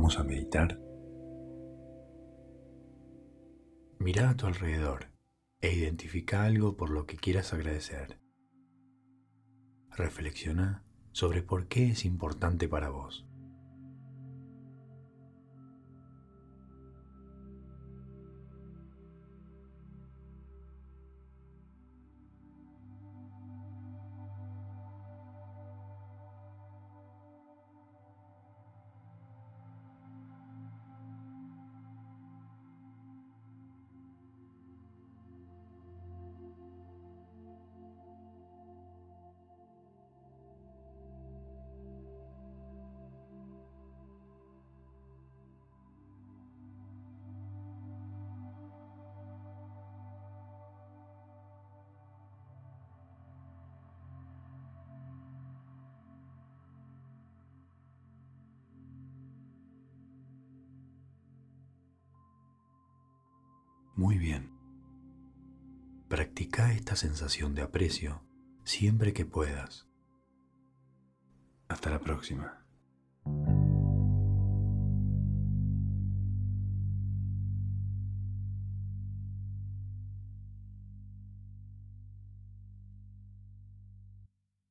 Vamos a meditar. Mira a tu alrededor e identifica algo por lo que quieras agradecer. Reflexiona sobre por qué es importante para vos. Muy bien. Practica esta sensación de aprecio siempre que puedas. Hasta la próxima.